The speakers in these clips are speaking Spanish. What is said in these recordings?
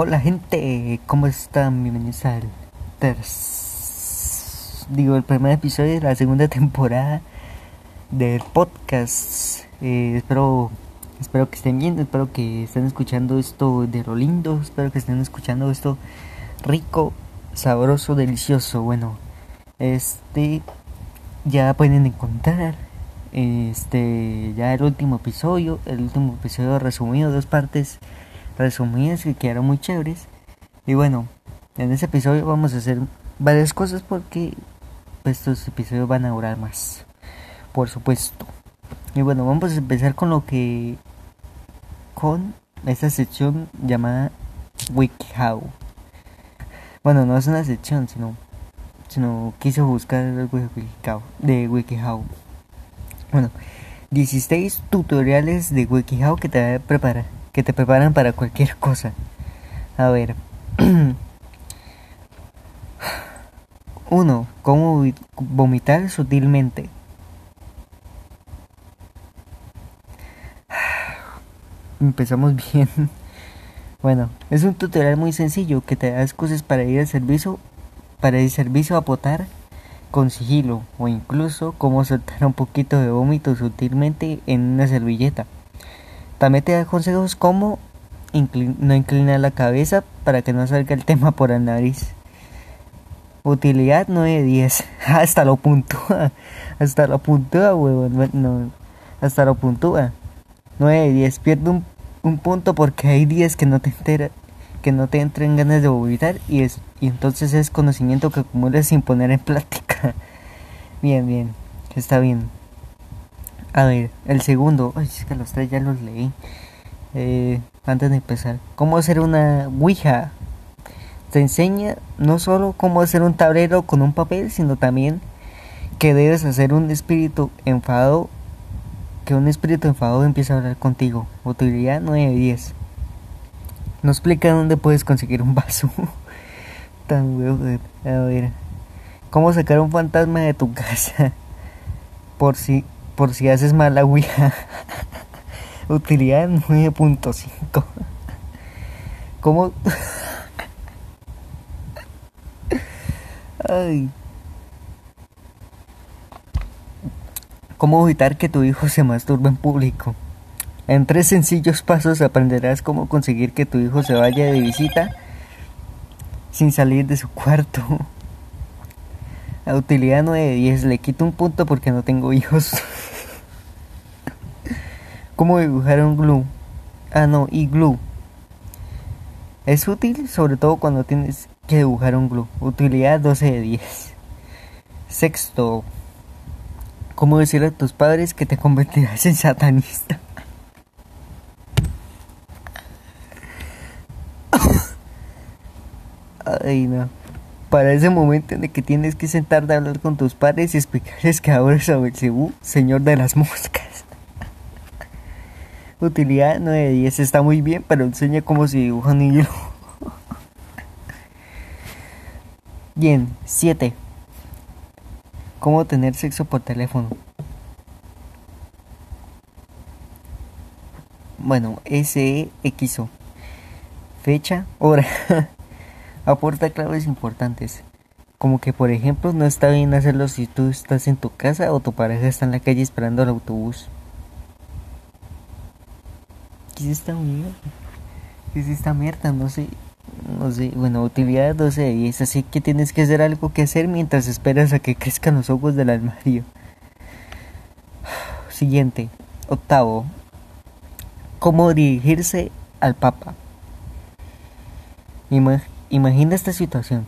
Hola gente, ¿cómo están? Bienvenidos al digo, el primer episodio de la segunda temporada del podcast. Eh, espero, espero que estén bien, espero que estén escuchando esto de lo lindo, espero que estén escuchando esto rico, sabroso, delicioso. Bueno, este ya pueden encontrar este ya el último episodio, el último episodio resumido, dos partes resumidas que quedaron muy chéveres. Y bueno, en ese episodio vamos a hacer varias cosas porque pues, estos episodios van a durar más, por supuesto. Y bueno, vamos a empezar con lo que con esta sección llamada WikiHow. Bueno, no es una sección, sino sino quise buscar de WikiHow, de WikiHow. Bueno, 16 tutoriales de WikiHow que te preparar, que te preparan para cualquier cosa. A ver. 1. Cómo vomitar sutilmente. Empezamos bien. Bueno, es un tutorial muy sencillo que te da excusas para ir al servicio, para ir servicio a potar con sigilo o incluso cómo soltar un poquito de vómito sutilmente en una servilleta. También te da consejos como no inclinar la cabeza para que no salga el tema por la nariz. Utilidad 9 de 10. Hasta lo puntúa. Hasta lo puntúa, huevón. No, hasta lo puntúa. 9 de 10. Pierde un, un, punto porque hay días que no te entera, que no te entren ganas de vomitar y, es, y entonces es conocimiento que acumulas sin poner en plática. Bien, bien. Está bien. A ver, el segundo. Ay, es que los tres ya los leí. Eh, antes de empezar. ¿Cómo hacer una Ouija? Te enseña no solo cómo hacer un tablero con un papel, sino también que debes hacer un espíritu enfadado, que un espíritu enfadado empieza a hablar contigo. Utilidad 9 de 10. No explica dónde puedes conseguir un vaso. Tan huevo. A ver. ¿Cómo sacar un fantasma de tu casa? Por si, por si haces mal la Ouija. Utilidad 9.5. ¿Cómo? Ay. ¿Cómo evitar que tu hijo se masturbe en público? En tres sencillos pasos aprenderás cómo conseguir que tu hijo se vaya de visita sin salir de su cuarto. La utilidad 9 de 10. Le quito un punto porque no tengo hijos. ¿Cómo dibujar un glue? Ah, no, y glue. Es útil sobre todo cuando tienes que dibujar un glue. Utilidad 12 de 10. Sexto. ¿Cómo decir a tus padres que te convertirás en satanista? Ay, no. Para ese momento en el que tienes que sentarte a hablar con tus padres y explicarles que ahora es Belcebú, señor de las moscas. Utilidad 9 de 10 está muy bien, pero enseña cómo se dibuja un hilo. Bien, 7. ¿Cómo tener sexo por teléfono? Bueno, SEXO. Fecha, hora. Aporta claves importantes. Como que, por ejemplo, no está bien hacerlo si tú estás en tu casa o tu pareja está en la calle esperando el autobús. ¿Qué es esta mierda? ¿Qué es esta mierda? No sé no sé, bueno, utilidad 12 de 10, así que tienes que hacer algo que hacer mientras esperas a que crezcan los ojos del armario. Siguiente, octavo, cómo dirigirse al Papa. imagina esta situación,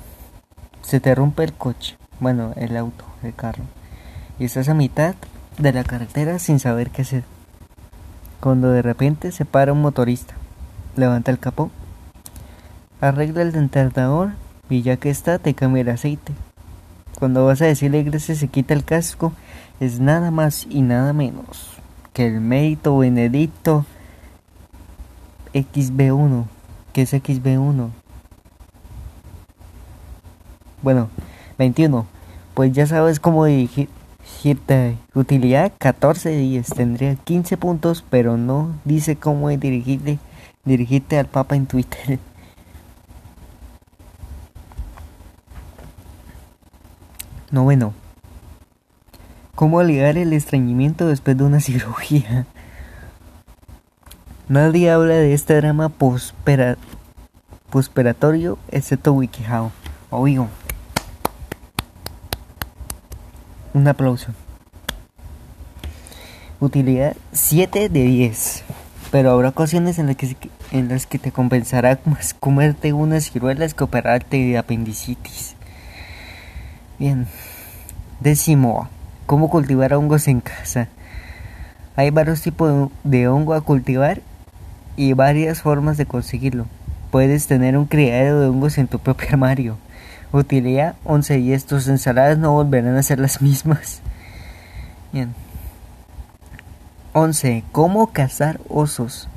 se te rompe el coche, bueno, el auto, el carro, y estás a mitad de la carretera sin saber qué hacer. Cuando de repente se para un motorista, levanta el capó Arregla el dentador y ya que está te cambia el aceite. Cuando vas a decirle gracias se quita el casco, es nada más y nada menos que el mérito Benedicto XB1. ¿Qué es XB1? Bueno, 21. Pues ya sabes cómo utilidad 14 días. Este, tendría 15 puntos, pero no dice cómo dirigirte, dirigirte al Papa en Twitter. Noveno. ¿Cómo aliviar el estreñimiento después de una cirugía? Nadie habla de este drama pospera, excepto WikiHow. Oigo. Un aplauso. Utilidad 7 de 10. Pero habrá ocasiones en las que, en las que te compensará más comerte unas ciruelas que operarte de apendicitis. Bien. Décimo. ¿Cómo cultivar hongos en casa? Hay varios tipos de hongo a cultivar y varias formas de conseguirlo. Puedes tener un criadero de hongos en tu propio armario. Utilidad 11 y estos ensaladas no volverán a ser las mismas. Bien. 11. ¿Cómo cazar osos?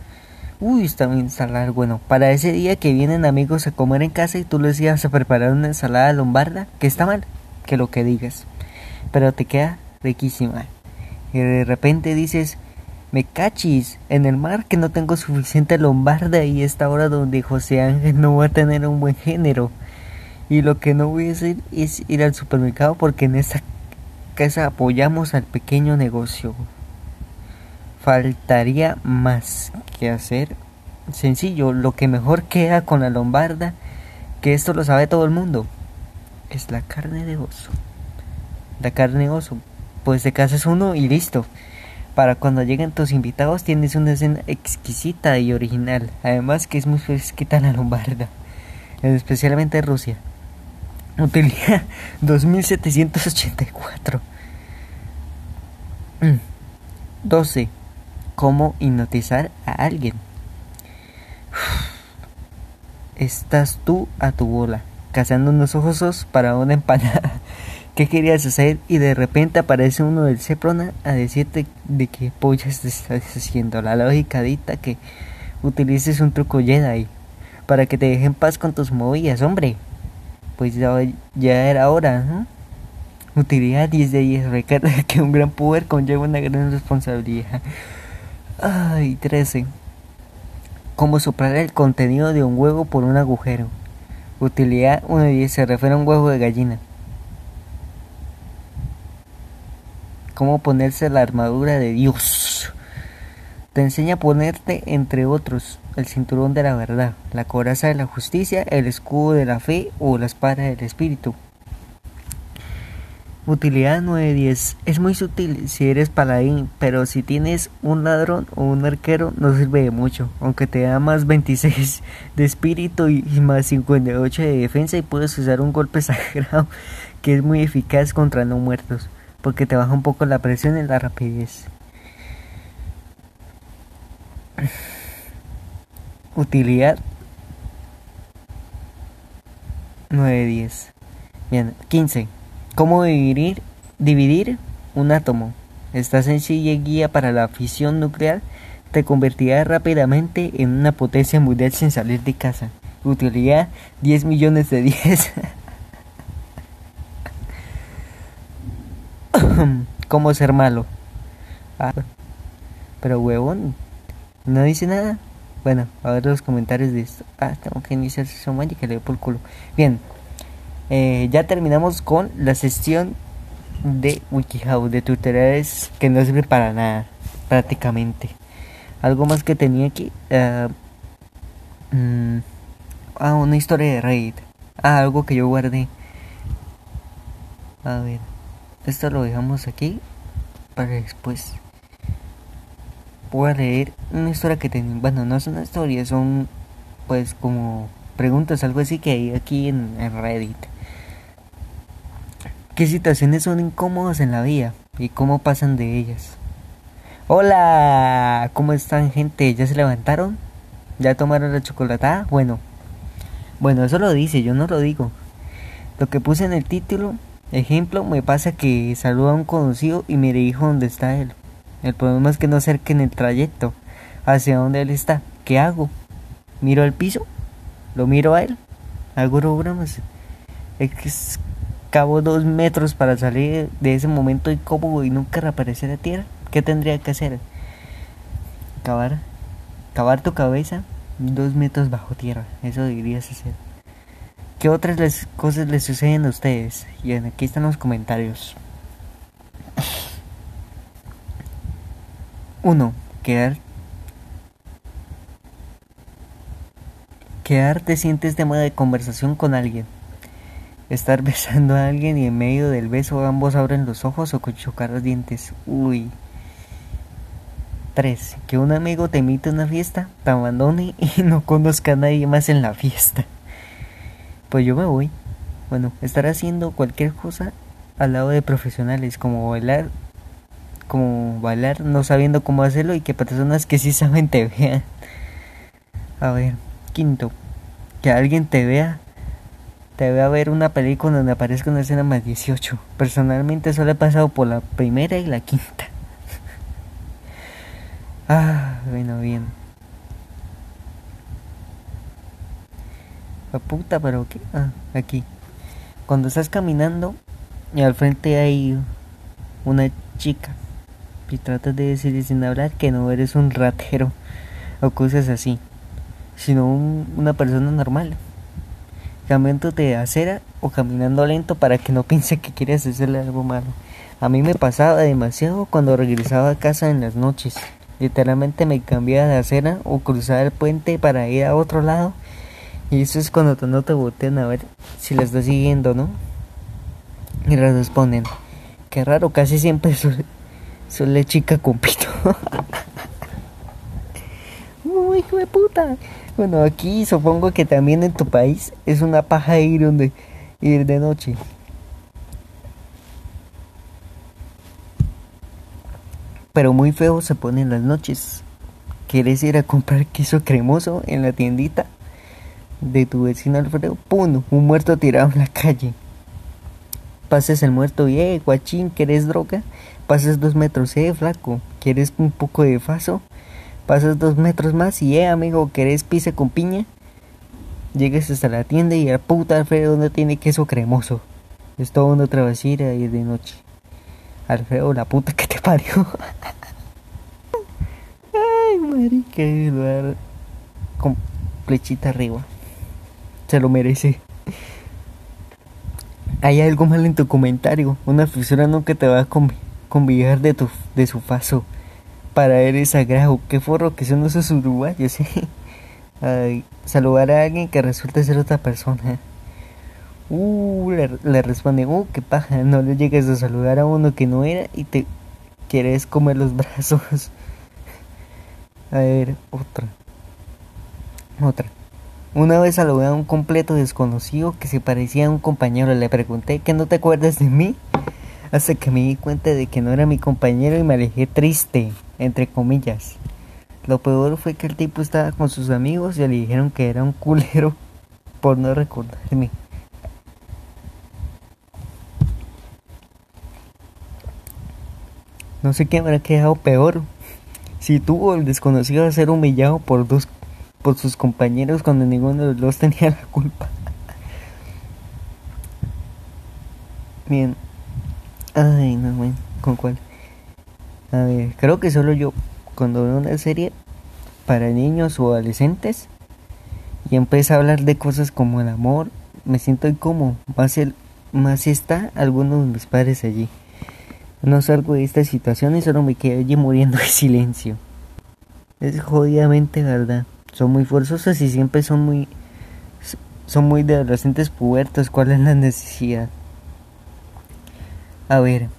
Uy, está bien ensalada. Bueno, para ese día que vienen amigos a comer en casa y tú les ibas a preparar una ensalada lombarda, que está mal, que lo que digas. Pero te queda riquísima. Y de repente dices, me cachis en el mar que no tengo suficiente lombarda y esta hora donde José Ángel no va a tener un buen género. Y lo que no voy a hacer es ir al supermercado porque en esta casa apoyamos al pequeño negocio faltaría más que hacer. Sencillo, lo que mejor queda con la lombarda, que esto lo sabe todo el mundo, es la carne de oso. La carne de oso, pues te casas uno y listo. Para cuando lleguen tus invitados tienes una escena exquisita y original. Además que es muy fresquita la lombarda, especialmente Rusia. Utilidad 2784. 12 cómo hipnotizar a alguien. Estás tú a tu bola, cazando unos ojos para una empanada. ¿Qué querías hacer? Y de repente aparece uno del Ceprona a decirte de qué pollas te estás haciendo. La lógica dicta que utilices un truco Jedi para que te dejen paz con tus movidas, hombre. Pues ya, era hora. Utilidad 10 de 10. Recuerda que un gran poder conlleva una gran responsabilidad. Ay, 13. Cómo soplar el contenido de un huevo por un agujero. Utilidad 1 de 10 se refiere a un huevo de gallina. Cómo ponerse la armadura de Dios. Te enseña a ponerte, entre otros, el cinturón de la verdad, la coraza de la justicia, el escudo de la fe o la espada del espíritu. Utilidad 910. Es muy sutil si eres paladín, pero si tienes un ladrón o un arquero no sirve de mucho, aunque te da más 26 de espíritu y más 58 de defensa y puedes usar un golpe sagrado que es muy eficaz contra no muertos, porque te baja un poco la presión y la rapidez. Utilidad 910. Bien, 15. ¿Cómo dividir, dividir un átomo? Esta sencilla guía para la fisión nuclear te convertirá rápidamente en una potencia mundial sin salir de casa. Utilidad 10 millones de 10. ¿Cómo ser malo? Ah, pero huevón, no dice nada. Bueno, a ver los comentarios de esto. Ah, tengo que iniciar sesión que le por culo. Bien, eh, ya terminamos con la sesión de WikiHow, de tutoriales que no sirve para nada, prácticamente. Algo más que tenía aquí. Uh, ah, una historia de Reddit. Ah, algo que yo guardé. A ver, esto lo dejamos aquí para después. Voy a leer una historia que tenía. Bueno, no es una historia, son pues como preguntas, algo así que hay aquí en Reddit. ¿Qué situaciones son incómodas en la vida y cómo pasan de ellas? Hola, ¿cómo están gente? ¿Ya se levantaron? ¿Ya tomaron la chocolatada? Bueno, bueno, eso lo dice, yo no lo digo. Lo que puse en el título, ejemplo, me pasa que saludo a un conocido y me dirijo donde está él. El problema es que no acerque en el trayecto hacia donde él está. ¿Qué hago? ¿Miro al piso? ¿Lo miro a él? ¿Hago bromas? Es cabo dos metros para salir de ese momento incómodo y nunca reaparecer a tierra, ¿qué tendría que hacer? Cavar, cavar tu cabeza dos metros bajo tierra, eso deberías hacer. ¿Qué otras cosas les suceden a ustedes? Y aquí están los comentarios. 1. Quedar te sientes tema de conversación con alguien. Estar besando a alguien y en medio del beso ambos abren los ojos o chocar los dientes. Uy. 3. Que un amigo te invite a una fiesta, te abandone y no conozca a nadie más en la fiesta. Pues yo me voy. Bueno, estar haciendo cualquier cosa al lado de profesionales como bailar, como bailar no sabiendo cómo hacerlo y que personas que sí saben te vean. A ver, quinto, que alguien te vea, te vea ver una película donde aparezca una escena más 18. Personalmente solo he pasado por la primera y la quinta. Ah, bueno, bien. La puta, pero ¿qué? Ah, aquí. Cuando estás caminando y al frente hay una chica y tratas de decirle sin hablar que no eres un ratero o cosas así, sino una persona normal. Caminando de acera o caminando lento para que no piense que quieres hacerle algo malo. A mí me pasaba demasiado cuando regresaba a casa en las noches. Literalmente me cambiaba de acera o cruzaba el puente para ir a otro lado. Y eso es cuando no te voltean a ver si la estás siguiendo, ¿no? Y responden, qué raro, casi siempre suele, chica con pito. Uy, hijo de puta. Bueno, aquí supongo que también en tu país es una paja ir donde ir de noche. pero muy feo se pone en las noches. ¿Quieres ir a comprar queso cremoso en la tiendita de tu vecino Alfredo? ¡Pum! Un muerto tirado en la calle. Pases el muerto y, eh, guachín, ¿quieres droga? Pasas dos metros, eh, flaco, ¿quieres un poco de faso? Pasas dos metros más y, eh, amigo, ¿querés pizza con piña? Llegas hasta la tienda y el puta Alfredo no tiene queso cremoso. Es todo una travesía y de noche. Alfredo, la puta que te parió. Ay, marica, con flechita arriba. Se lo merece. Hay algo mal en tu comentario. Una fisura nunca te va a convidar de tu de su paso. Para él sagrado. Qué forro que son esos uruguayos. ¿eh? Ay, saludar a alguien que resulta ser otra persona. Uh, le, responde, uh, qué paja, no le llegues a saludar a uno que no era y te quieres comer los brazos. A ver, otra. Otra. Una vez saludé a un completo desconocido que se parecía a un compañero. Le pregunté que no te acuerdas de mí. Hasta que me di cuenta de que no era mi compañero y me alejé triste, entre comillas. Lo peor fue que el tipo estaba con sus amigos y le dijeron que era un culero por no recordarme. No sé qué habrá quedado peor. Si tuvo el desconocido a ser humillado por dos por sus compañeros cuando ninguno de los dos tenía la culpa. Bien. Ay, no, bueno, ¿con cuál? A ver, creo que solo yo, cuando veo una serie para niños o adolescentes y empieza a hablar de cosas como el amor, me siento incómodo. Más, el, más si está alguno de mis padres allí. No salgo de esta situación y solo me quedo allí muriendo de silencio. Es jodidamente verdad. Son muy forzosas y siempre son muy son muy de adolescentes pubertos. ¿Cuál es la necesidad? A ver,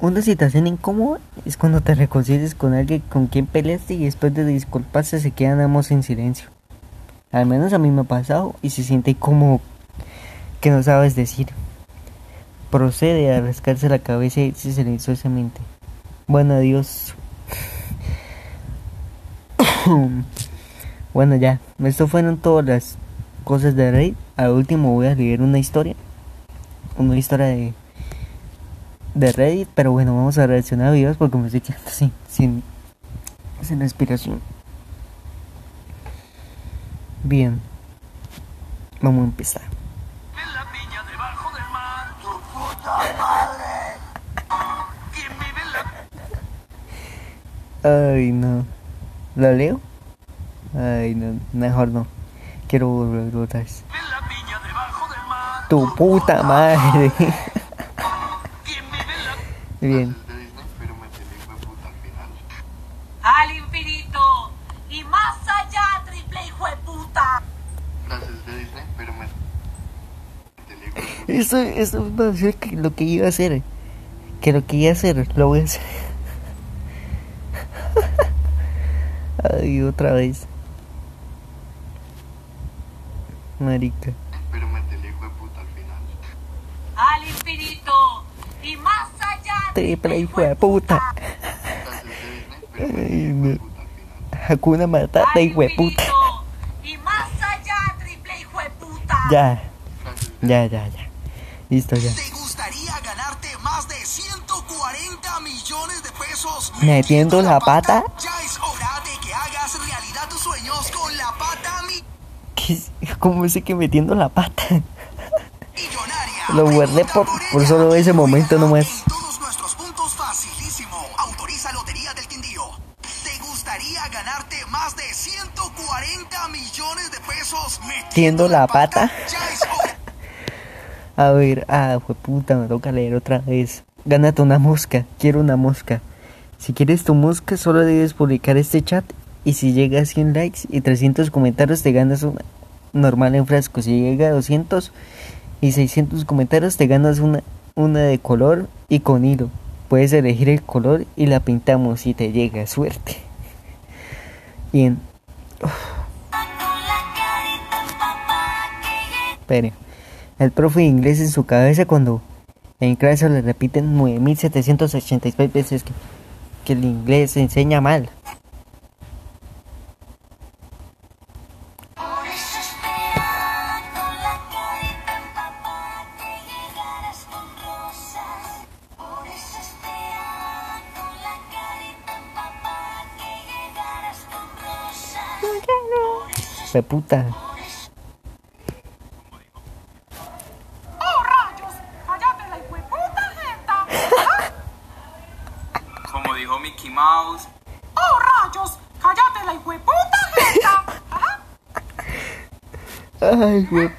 una situación incómoda es cuando te reconcilias con alguien con quien peleaste y después de disculparse se quedan ambos en silencio. Al menos a mí me ha pasado y se siente como que no sabes decir procede a rascarse la cabeza y esa mente. Bueno, adiós. bueno, ya. Esto fueron todas las cosas de Reddit. Al último voy a leer una historia. Una historia de, de Reddit. Pero bueno, vamos a reaccionar a videos porque me estoy quedando sin, sin, sin inspiración. Bien. Vamos a empezar. Ay, no. ¿La leo? Ay, no, mejor no. Quiero volver otra vez. Tu puta madre. Puta final. Al infinito y más allá, triple hijo de puta. Frases de Disney, pero me el hijo de puta. Eso, eso va a ser que- lo que iba a hacer. Que lo que iba a hacer, lo voy a hacer. Ay, otra vez. Marica. Pero me el hijo de puta al final. Al infinito y más allá, Triple hijo de puta. El hijo de puta. Hakuna Matata, hijo de puta. y más allá, triple hijo de puta. Ya, ya, ya, ya. Listo, ya. ¿Te gustaría ganarte más de 140 millones de pesos Metiendo la pata. Ya es hora de que hagas realidad tus sueños con la pata mi-. ¿Cómo sé que metiendo la pata? millonaria. Lo guardé por- por solo ese momento nomás. Metiendo la pata. A ver, ah, fue puta, me toca leer otra vez. Gánate una mosca, quiero una mosca. Si quieres tu mosca, solo debes publicar este chat. Y si llega a 100 likes y 300 comentarios, te ganas una normal en frasco. Si llega a 200 y 600 comentarios, te ganas una, una de color y con hilo. Puedes elegir el color y la pintamos si te llega. Suerte. Bien. El profe de inglés en su cabeza cuando en clase le repiten 9786 veces que, que el inglés se enseña mal. Fue puta. ¡Oh, rayos! ¡Cállate la hijo de puta, jeta! Como dijo Mickey Mouse, ¡Oh, rayos! ¡Cállate la hijo de puta, jeta! Ajá. Ay, güey.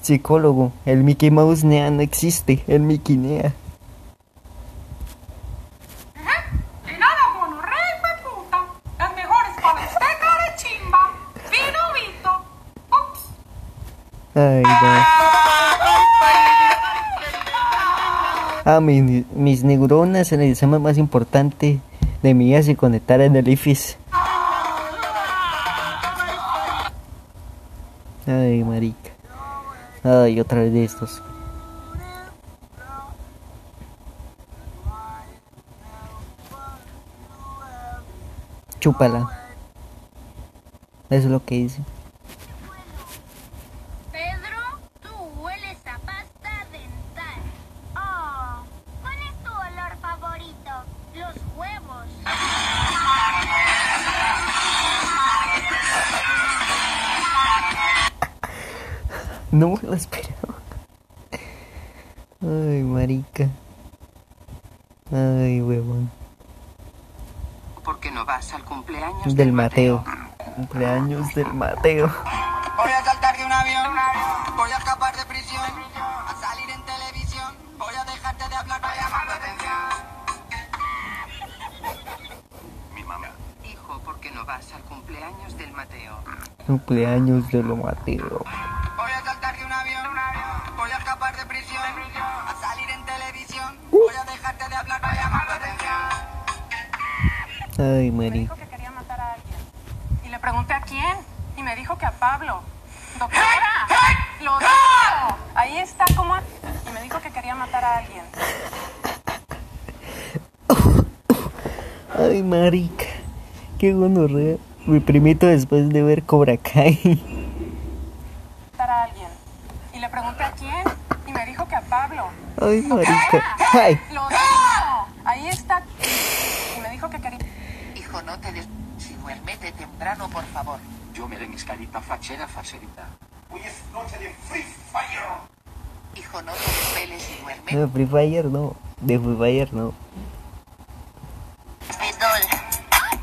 Psicólogo. El Mickey Mouse Nea no existe. El Mickey Nea. Neuronas en el examen más importante de mi vida se conectaron al IFIS. Ay, marica. Ay, otra vez de estos. Chúpala. Eso es lo que dice. Lo esperaba. Ay, marica. Ay, huevón. ¿Por qué no vas al cumpleaños Del Mateo. Cumpleaños del Mateo. Voy a saltar de un avión, voy a escapar de prisión, a salir en televisión, voy a dejarte de hablar, voy a llamar la atención. Mi mamá. Hijo, ¿por qué no vas al cumpleaños del Mateo? Cumpleaños del Mateo. Ay, Me marica. dijo que quería matar a alguien. Y le pregunté a quién. Y me dijo que a Pablo. ¡Doctora! ¡Lo dijo! Ahí está como... Y me dijo que quería matar a alguien. Ay, marica. Qué gonorrea. Mi primito después de ver Cobra Kai. Alguien. Y le pregunté a quién. Y me dijo que a Pablo. Ay, marica. Ay. ¡Lo dijo! Ahí está. Y me dijo que quería... Hijo, no te des... Si duérmete temprano, por favor. yo me den escarita fachera facerita. Hoy es noche de Free Fire. Hijo, no te desveles y duerme. No, Free Fire no. De Free Fire no.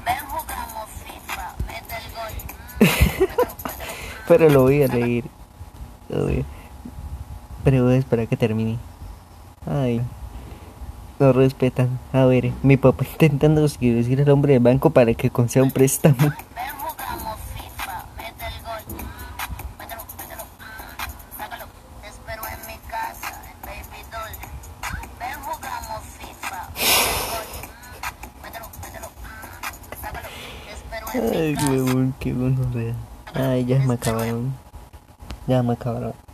Ven, jugamos FIFA. Mete el gol. Pero lo voy a leer. A ver. Pero voy a esperar que termine. Ay. No respetan. A ver, mi papá intentando decir al hombre del banco para que conceda un préstamo. Ay, huevón, qué bueno. Ay, ya me acabaron. Ya me acabaron.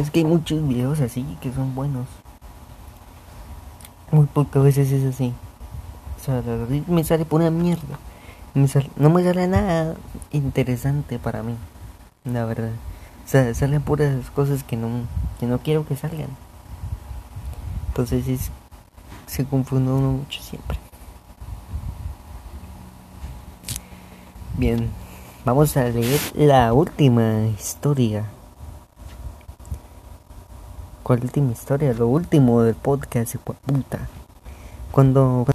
Es que hay muchos videos así que son buenos. Muy pocas veces es así. O sea, me sale pura mierda. Me sale- no me sale nada interesante para mí. La verdad. O sea, salen puras cosas que no, que no quiero que salgan. Entonces es, se confunde uno mucho siempre. Bien, vamos a leer la última historia. ¿Cuál última historia? Lo último del podcast, puta. Cuando...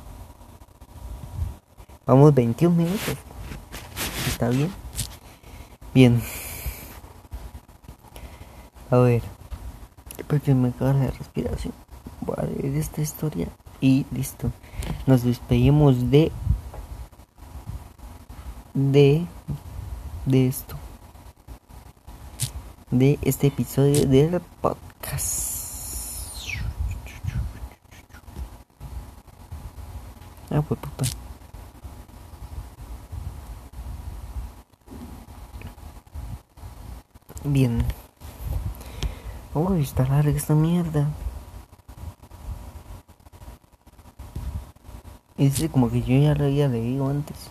Vamos 21 minutos. ¿Está bien? Bien. A ver. Porque me acaba la respiración. Voy a leer esta historia y listo. Nos despedimos de de de esto. De este episodio del podcast. Bien. Uy, está larga esta mierda. Ese como que yo ya lo había leído antes.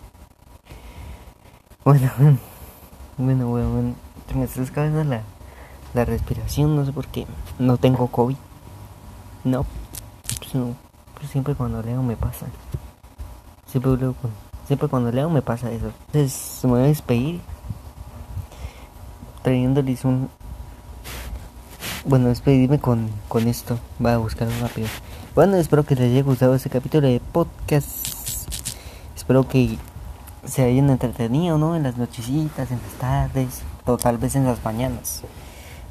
Bueno, bueno, bueno, bueno. Me está escapando la, la respiración, no sé por qué. No tengo COVID. No. Pues no. Pues siempre cuando leo me pasa. Siempre, cuando leo me pasa eso. Entonces me voy a despedir. Trayéndoles un... Bueno, despedirme con, con esto. Voy a buscarlo rápido. Bueno, espero que les haya gustado este capítulo de podcast. Espero que se hayan entretenido, ¿no? En las nochecitas, en las tardes, o tal vez en las mañanas.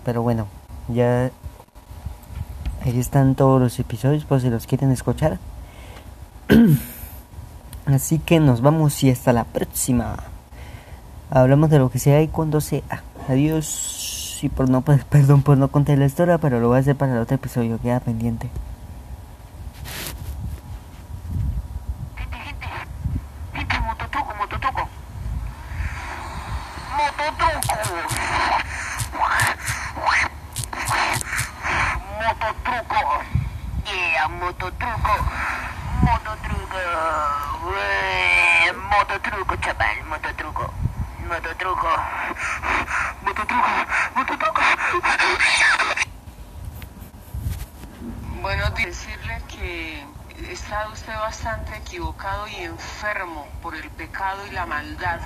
Pero bueno, ya ahí están todos los episodios, por si los quieren escuchar. Así que nos vamos y hasta la próxima. Hablamos de lo que sea y cuando sea. Adiós. Y por no, pues, perdón por no contar la historia, pero lo voy a hacer para el otro episodio, queda pendiente. Gente, gente. Gente, mototruco, mototruco. Mototruco. Mototruco. Yeah, mototruco. Mototruco. Ué, Mototruco, chaval, mototruco. Mototruco. Mototruco, mototruco. Bueno, decirle que está usted bastante equivocado y enfermo por el pecado y la maldad.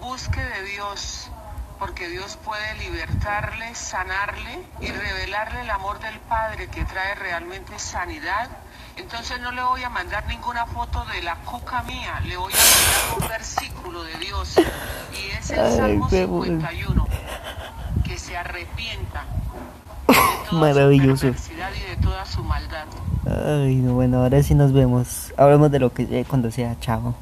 Busque de Dios, porque Dios puede libertarle, sanarle y revelarle el amor del Padre que trae realmente sanidad. Entonces no le voy a mandar ninguna foto de la coca mía, le voy a mandar un versículo de Dios y es el Ay, Salmo huevón. 51, que se arrepienta de toda Maravilloso. su y de toda su maldad. Ay, no, bueno, ahora sí nos vemos. Hablamos de lo que sea cuando sea. Chao.